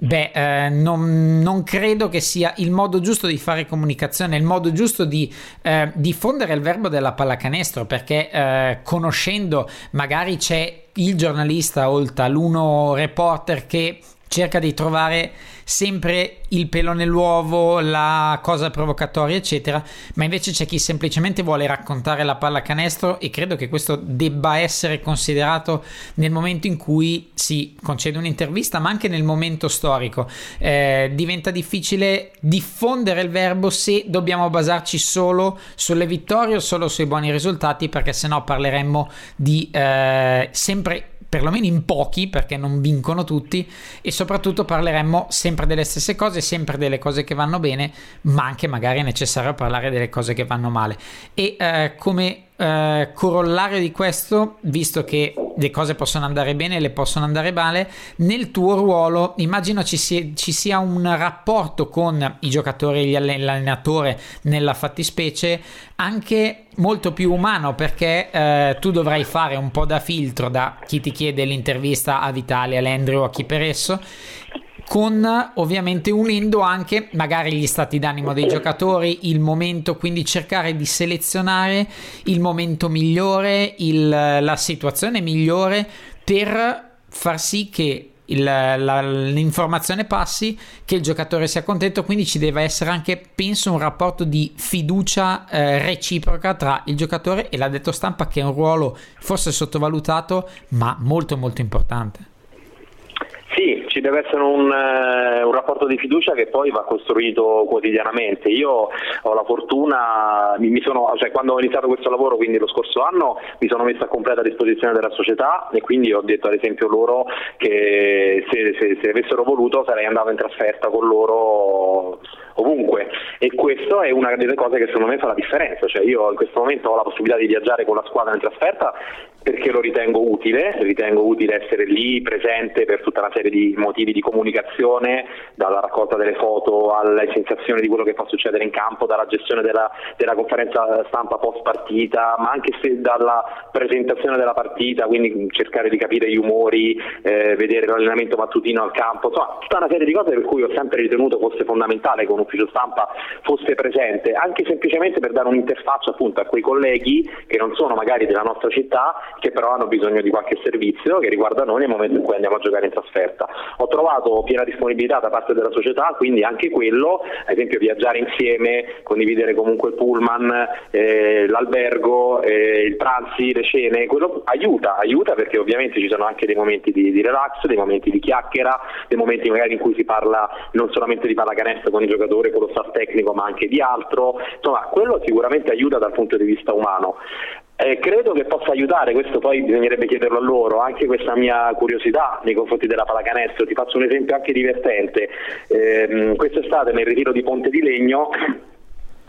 Beh, eh, non, non, credo che sia il modo giusto di fare comunicazione, il modo giusto di eh, diffondere il verbo della pallacanestro, perché eh, conoscendo magari c'è il giornalista o il taluno reporter che cerca di trovare sempre il pelo nell'uovo, la cosa provocatoria, eccetera, ma invece c'è chi semplicemente vuole raccontare la pallacanestro e credo che questo debba essere considerato nel momento in cui si concede un'intervista, ma anche nel momento storico. Eh, diventa difficile diffondere il verbo se dobbiamo basarci solo sulle vittorie o solo sui buoni risultati, perché sennò parleremmo di eh, sempre perlomeno in pochi perché non vincono tutti e soprattutto parleremmo sempre delle stesse cose, sempre delle cose che vanno bene, ma anche magari è necessario parlare delle cose che vanno male. E eh, come eh, corollario di questo, visto che le cose possono andare bene e le possono andare male, nel tuo ruolo immagino ci sia, ci sia un rapporto con i giocatori e l'allenatore nella fattispecie anche molto più umano perché eh, tu dovrai fare un po' da filtro da chi ti chiede l'intervista a Vitale, a Landry o a chi per esso con ovviamente unendo anche magari gli stati d'animo dei giocatori, il momento, quindi cercare di selezionare il momento migliore, il, la situazione migliore per far sì che il, la, l'informazione passi, che il giocatore sia contento, quindi ci deve essere anche, penso, un rapporto di fiducia eh, reciproca tra il giocatore e l'addetto stampa, che è un ruolo forse sottovalutato, ma molto molto importante. Ci deve essere un, eh, un, rapporto di fiducia che poi va costruito quotidianamente. Io ho la fortuna, sono, cioè, quando ho iniziato questo lavoro, quindi lo scorso anno, mi sono messo a completa disposizione della società e quindi ho detto ad esempio loro che se, se, se avessero voluto sarei andato in trasferta con loro ovunque e questo è una delle cose che secondo me fa la differenza, cioè io in questo momento ho la possibilità di viaggiare con la squadra in trasferta perché lo ritengo utile, ritengo utile essere lì presente per tutta una serie di motivi di comunicazione, dalla raccolta delle foto alle sensazioni di quello che può succedere in campo, dalla gestione della, della conferenza stampa post partita, ma anche se dalla presentazione della partita, quindi cercare di capire gli umori, eh, vedere l'allenamento mattutino al campo, insomma tutta una serie di cose per cui ho sempre ritenuto fosse fondamentale che un ufficio stampa fosse presente, anche semplicemente per dare un'interfaccia appunto a quei colleghi che non sono magari della nostra città che però hanno bisogno di qualche servizio che riguarda noi nel momento in cui andiamo a giocare in trasferta. Ho trovato piena disponibilità da parte della società, quindi anche quello, ad esempio viaggiare insieme, condividere comunque il pullman, eh, l'albergo, eh, il pranzi, le cene, quello aiuta, aiuta perché ovviamente ci sono anche dei momenti di, di relax, dei momenti di chiacchiera, dei momenti magari in cui si parla non solamente di pallacanestro con i giocatori, con lo staff tecnico, ma anche di altro, insomma quello sicuramente aiuta dal punto di vista umano. Eh, credo che possa aiutare, questo poi bisognerebbe chiederlo a loro, anche questa mia curiosità nei confronti della pallacanestro. Ti faccio un esempio anche divertente. Eh, quest'estate nel ritiro di Ponte di Legno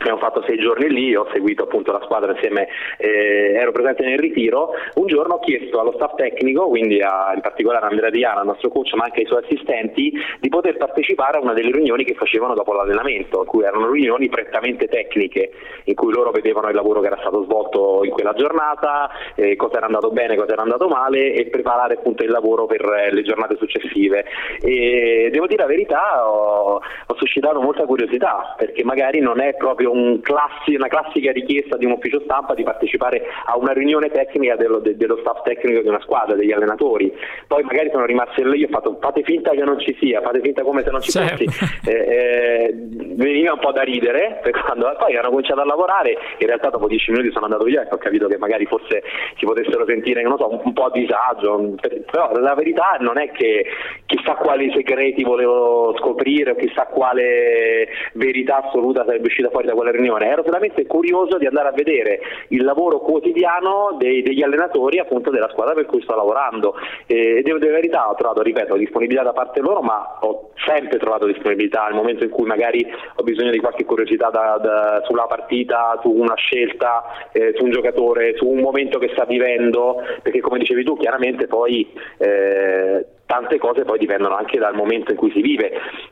abbiamo fatto sei giorni lì, ho seguito appunto la squadra insieme, eh, ero presente nel ritiro, un giorno ho chiesto allo staff tecnico, quindi a, in particolare a Andrea Diana, il nostro coach, ma anche ai suoi assistenti, di poter partecipare a una delle riunioni che facevano dopo l'allenamento, in cui erano riunioni prettamente tecniche, in cui loro vedevano il lavoro che era stato svolto in quella giornata, eh, cosa era andato bene, cosa era andato male e preparare appunto il lavoro per eh, le giornate successive. E devo dire la verità, ho, ho suscitato molta curiosità, perché magari non è proprio un classi, una classica richiesta di un ufficio stampa di partecipare a una riunione tecnica dello, de, dello staff tecnico di una squadra, degli allenatori. Poi magari sono rimasti lì, ho fatto fate finta che non ci sia, fate finta come se non ci certo. fossi. Eh, eh, veniva un po' da ridere, [laughs] quando, poi hanno cominciato a lavorare, in realtà dopo dieci minuti sono andato via e ho capito che magari forse si potessero sentire so, un, un, po' a disagio, però la verità non è che chissà quali segreti volevo scoprire o chissà quale verità assoluta sarebbe uscita fuori da quella riunione, ero solamente curioso di andare a vedere il lavoro quotidiano dei, degli allenatori appunto della squadra per cui sto lavorando. E devo dire la verità ho trovato, ripeto, disponibilità da parte loro ma ho sempre trovato disponibilità nel momento in cui magari ho bisogno di qualche curiosità da, da, sulla partita, su una scelta, eh, su un giocatore, su un momento che sta vivendo, perché come dicevi tu chiaramente poi eh, tante cose poi dipendono anche dal momento in cui si vive.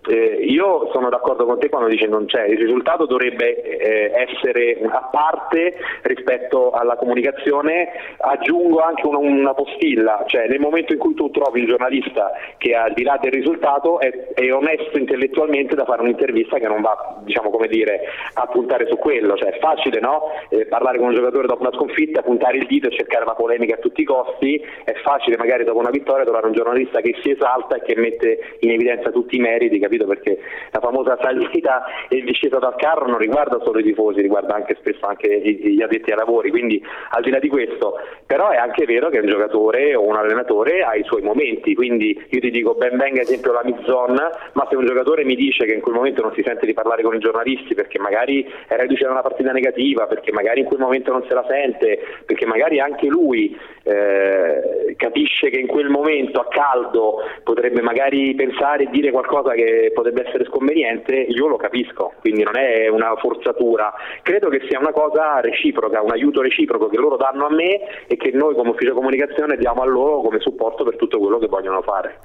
Eh, io sono d'accordo con te quando dici non c'è, il risultato dovrebbe eh, essere a parte rispetto alla comunicazione, aggiungo anche una, una, postilla, cioè nel momento in cui tu trovi il giornalista che al di là del risultato è, è onesto intellettualmente da fare un'intervista che non va diciamo dire a puntare su quello, cioè è facile no? eh, parlare con un giocatore dopo una sconfitta, puntare il dito e cercare la polemica a tutti i costi, è facile magari dopo una vittoria trovare un giornalista che che si esalta e che mette in evidenza tutti i meriti, capito? Perché la famosa salita e discesa dal carro non riguarda solo i tifosi, riguarda anche spesso anche gli addetti ai lavori, quindi al di là di questo, però è anche vero che un giocatore o un allenatore ha i suoi momenti, quindi io ti dico ben venga ad esempio la Mizzon, ma se un giocatore mi dice che in quel momento non si sente di parlare con i giornalisti perché magari è reduce da una partita negativa, perché magari in quel momento non se la sente, perché magari anche lui eh, capisce che in quel momento a caldo potrebbe magari pensare e dire qualcosa che potrebbe essere sconveniente, io lo capisco, quindi non è una forzatura, credo che sia una cosa reciproca, un aiuto reciproco che loro danno a me e che noi come ufficio comunicazione diamo a loro come supporto per tutto quello che vogliono fare.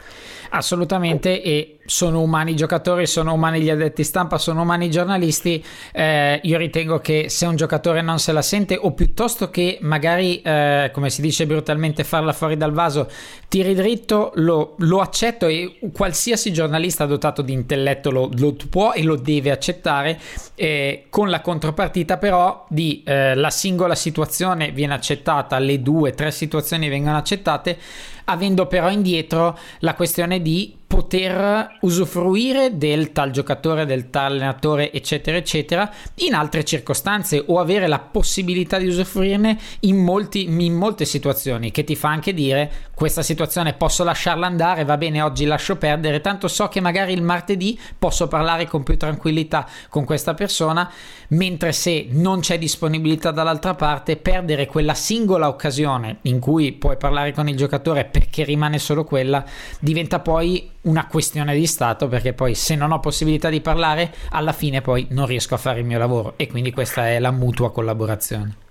Assolutamente, e sono umani i giocatori, sono umani gli addetti stampa, sono umani i giornalisti. Eh, io ritengo che se un giocatore non se la sente, o piuttosto che magari, eh, come si dice brutalmente, farla fuori dal vaso, tiri dritto, lo, lo accetto e qualsiasi giornalista dotato di intelletto lo, lo può e lo deve accettare, eh, con la contropartita però di eh, la singola situazione viene accettata, le due, tre situazioni vengono accettate avendo però indietro la questione di poter usufruire del tal giocatore, del tal allenatore, eccetera, eccetera, in altre circostanze o avere la possibilità di usufruirne in, molti, in molte situazioni, che ti fa anche dire questa situazione posso lasciarla andare, va bene, oggi lascio perdere, tanto so che magari il martedì posso parlare con più tranquillità con questa persona, mentre se non c'è disponibilità dall'altra parte, perdere quella singola occasione in cui puoi parlare con il giocatore perché rimane solo quella, diventa poi una questione di Stato perché poi se non ho possibilità di parlare alla fine poi non riesco a fare il mio lavoro e quindi questa è la mutua collaborazione.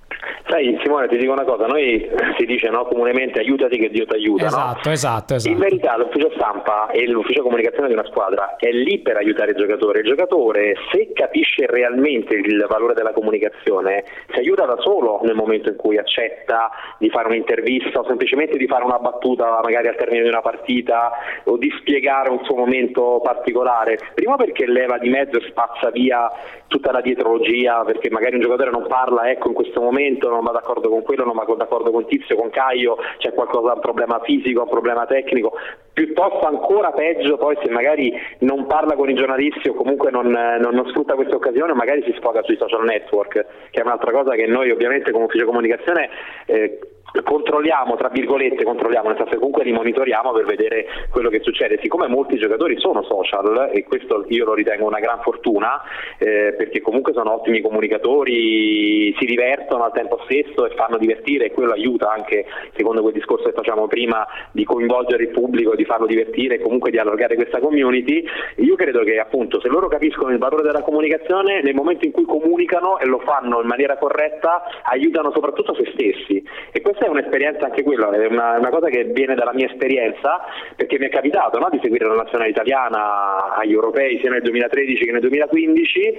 Sai Simone ti dico una cosa, noi si dice no, comunemente aiutati che Dio ti aiuta. Esatto, no? esatto, esatto. In verità l'ufficio stampa e l'ufficio comunicazione di una squadra è lì per aiutare il giocatore. Il giocatore se capisce realmente il valore della comunicazione si aiuta da solo nel momento in cui accetta di fare un'intervista o semplicemente di fare una battuta magari al termine di una partita o di spiegare un suo momento particolare. Prima perché leva di mezzo e spazza via tutta la dietrologia perché magari un giocatore non parla ecco in questo momento non va d'accordo con quello, non va d'accordo con Tizio, con Caio, c'è qualcosa, un problema fisico, un problema tecnico, piuttosto ancora peggio poi se magari non parla con i giornalisti o comunque non, non, non sfrutta questa occasione magari si sfoga sui social network, che è un'altra cosa che noi ovviamente come ufficio comunicazione eh, controlliamo, tra virgolette, controlliamo, nel senso che comunque li monitoriamo per vedere quello che succede. Siccome molti giocatori sono social, e questo io lo ritengo una gran fortuna, eh, perché comunque sono ottimi comunicatori, si divertono al tempo stesso e fanno divertire e quello aiuta anche, secondo quel discorso che facciamo prima, di coinvolgere il pubblico, di farlo divertire e comunque di allargare questa community. Io credo che appunto se loro capiscono il valore della comunicazione, nel momento in cui comunicano e lo fanno in maniera corretta, aiutano soprattutto se stessi. E questa è un'esperienza anche quella, è una, una, cosa che viene dalla mia esperienza, perché mi è capitato no, di seguire la nazionale italiana agli europei sia nel 2013 che nel 2015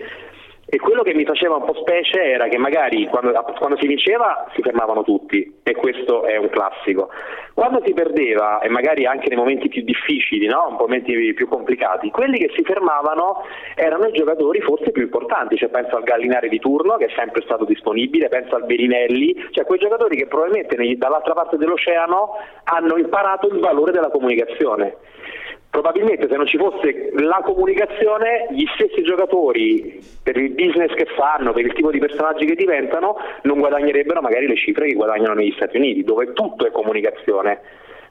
e quello che mi faceva un po' specie era che magari quando, quando, si vinceva si fermavano tutti e questo è un classico. Quando si perdeva e magari anche nei momenti più difficili, no? momenti più complicati, quelli che si fermavano erano i giocatori forse più importanti, cioè penso al Gallinare di turno che è sempre stato disponibile, penso al Berinelli, cioè quei giocatori che probabilmente dall'altra parte dell'oceano hanno imparato il valore della comunicazione probabilmente se non ci fosse la comunicazione gli stessi giocatori per il business che fanno, per il tipo di personaggi che diventano non guadagnerebbero magari le cifre che guadagnano negli Stati Uniti dove tutto è comunicazione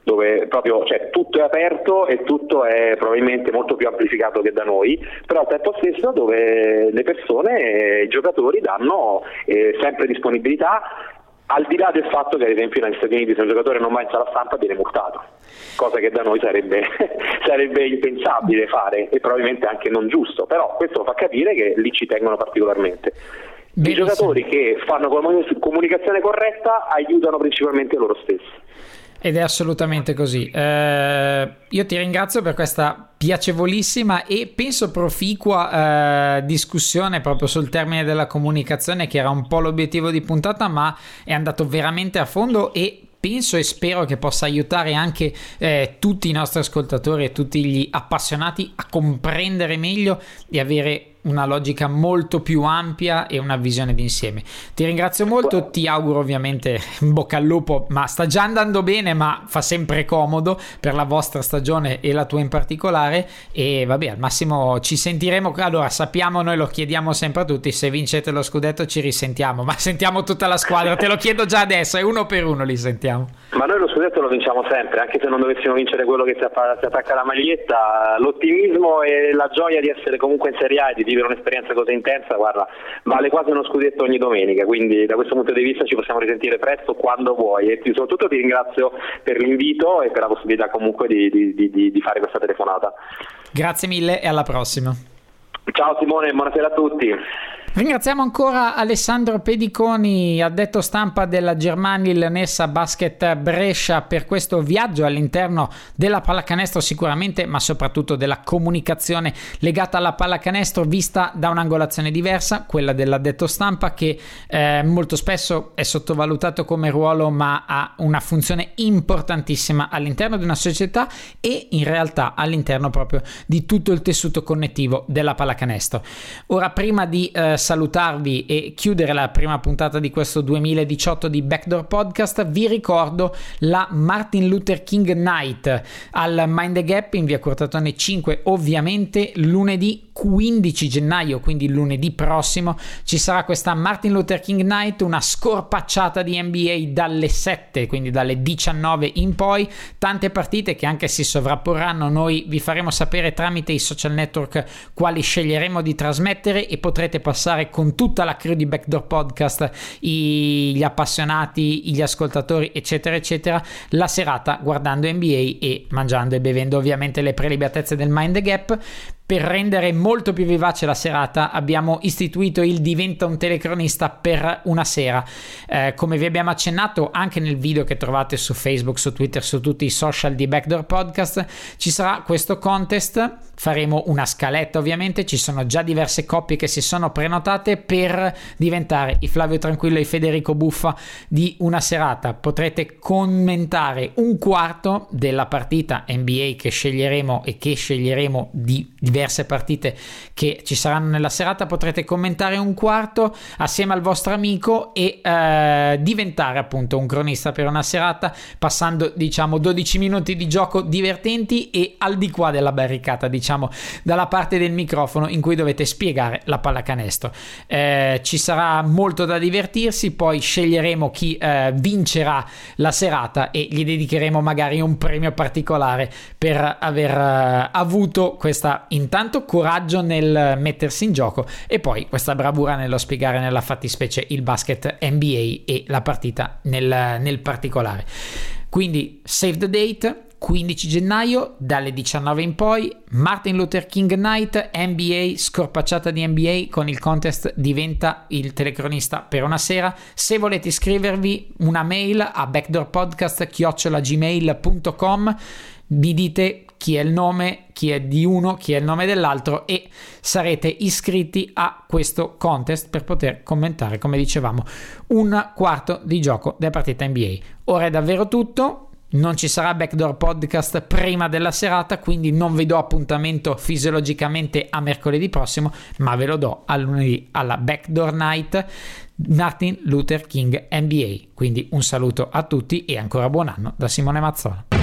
dove proprio cioè, tutto è aperto e tutto è probabilmente molto più amplificato che da noi, però al tempo stesso dove le persone, i giocatori danno eh, sempre disponibilità al di là del fatto che ad esempio negli Stati Uniti se un giocatore non va in sala stampa viene multato, cosa che da noi sarebbe, [laughs] sarebbe, impensabile fare e probabilmente anche non giusto, però questo fa capire che lì ci tengono particolarmente. I giocatori che fanno comunicazione corretta aiutano principalmente loro stessi. Ed è assolutamente così. Eh, io ti ringrazio per questa piacevolissima e penso proficua eh, discussione proprio sul termine della comunicazione, che era un po' l'obiettivo di puntata, ma è andato veramente a fondo e penso e spero che possa aiutare anche eh, tutti i nostri ascoltatori e tutti gli appassionati a comprendere meglio e avere una logica molto più ampia e una visione d'insieme. Ti ringrazio molto, ti auguro ovviamente in bocca al lupo, ma sta già andando bene, ma fa sempre comodo per la vostra stagione e la tua in particolare e vabbè, al massimo ci sentiremo, allora sappiamo, noi lo chiediamo sempre a tutti, se vincete lo scudetto ci risentiamo, ma sentiamo tutta la squadra, te lo chiedo già adesso, è uno per uno li sentiamo. Ma noi lo scudetto lo vinciamo sempre, anche se non dovessimo vincere quello che si, attacca alla maglietta, l'ottimismo e la gioia di essere comunque in Serie A e di vivere un'esperienza così intensa, guarda, vale quasi uno scudetto ogni domenica, quindi da questo punto di vista ci possiamo risentire presto quando vuoi e soprattutto ti ringrazio per l'invito e per la possibilità comunque di, di, di, di fare questa telefonata. Grazie mille e alla prossima. Ciao Simone, buonasera a tutti. Ringraziamo ancora Alessandro Pediconi, addetto stampa della Germania Nessa Basket Brescia per questo viaggio all'interno della pallacanestro sicuramente, ma soprattutto della comunicazione legata alla pallacanestro vista da un'angolazione diversa, quella dell'addetto stampa che eh, molto spesso è sottovalutato come ruolo ma ha una funzione importantissima all'interno di una società e in realtà all'interno proprio di tutto il tessuto connettivo della pallacanestro. Ora prima di eh, salutarvi e chiudere la prima puntata di questo 2018 di Backdoor Podcast, vi ricordo la Martin Luther King Night. Al Mind the Gap in via Cortatone 5, ovviamente lunedì 15 gennaio, quindi lunedì prossimo, ci sarà questa Martin Luther King Night, una scorpacciata di NBA dalle 7, quindi dalle 19 in poi, tante partite che anche si sovrapporranno, noi vi faremo sapere tramite i social network quali sceglieremo di trasmettere e potrete passare passare con tutta la crew di Backdoor Podcast, gli appassionati, gli ascoltatori, eccetera, eccetera, la serata guardando NBA e mangiando e bevendo ovviamente le prelibatezze del Mind the Gap per rendere molto più vivace la serata abbiamo istituito il Diventa un telecronista per una sera. Eh, come vi abbiamo accennato anche nel video che trovate su Facebook, su Twitter, su tutti i social di Backdoor Podcast, ci sarà questo contest. Faremo una scaletta ovviamente, ci sono già diverse coppie che si sono prenotate per diventare i Flavio Tranquillo e i Federico Buffa di una serata. Potrete commentare un quarto della partita NBA che sceglieremo e che sceglieremo di diverse partite che ci saranno nella serata potrete commentare un quarto assieme al vostro amico e eh, diventare appunto un cronista per una serata passando diciamo 12 minuti di gioco divertenti e al di qua della barricata diciamo dalla parte del microfono in cui dovete spiegare la pallacanestro. Eh, ci sarà molto da divertirsi poi sceglieremo chi eh, vincerà la serata e gli dedicheremo magari un premio particolare per aver eh, avuto questa intanto coraggio nel mettersi in gioco e poi questa bravura nello spiegare nella fattispecie il basket NBA e la partita nel, nel particolare. Quindi save the date, 15 gennaio dalle 19 in poi Martin Luther King Night NBA scorpacciata di NBA con il contest diventa il telecronista per una sera se volete iscrivervi una mail a backdoorpodcast@gmail.com mi dite chi è il nome, chi è di uno, chi è il nome dell'altro e sarete iscritti a questo contest per poter commentare, come dicevamo, un quarto di gioco della partita NBA. Ora è davvero tutto. Non ci sarà backdoor podcast prima della serata, quindi non vi do appuntamento fisiologicamente a mercoledì prossimo, ma ve lo do a lunedì alla backdoor night Martin Luther King NBA. Quindi un saluto a tutti e ancora buon anno da Simone Mazzola.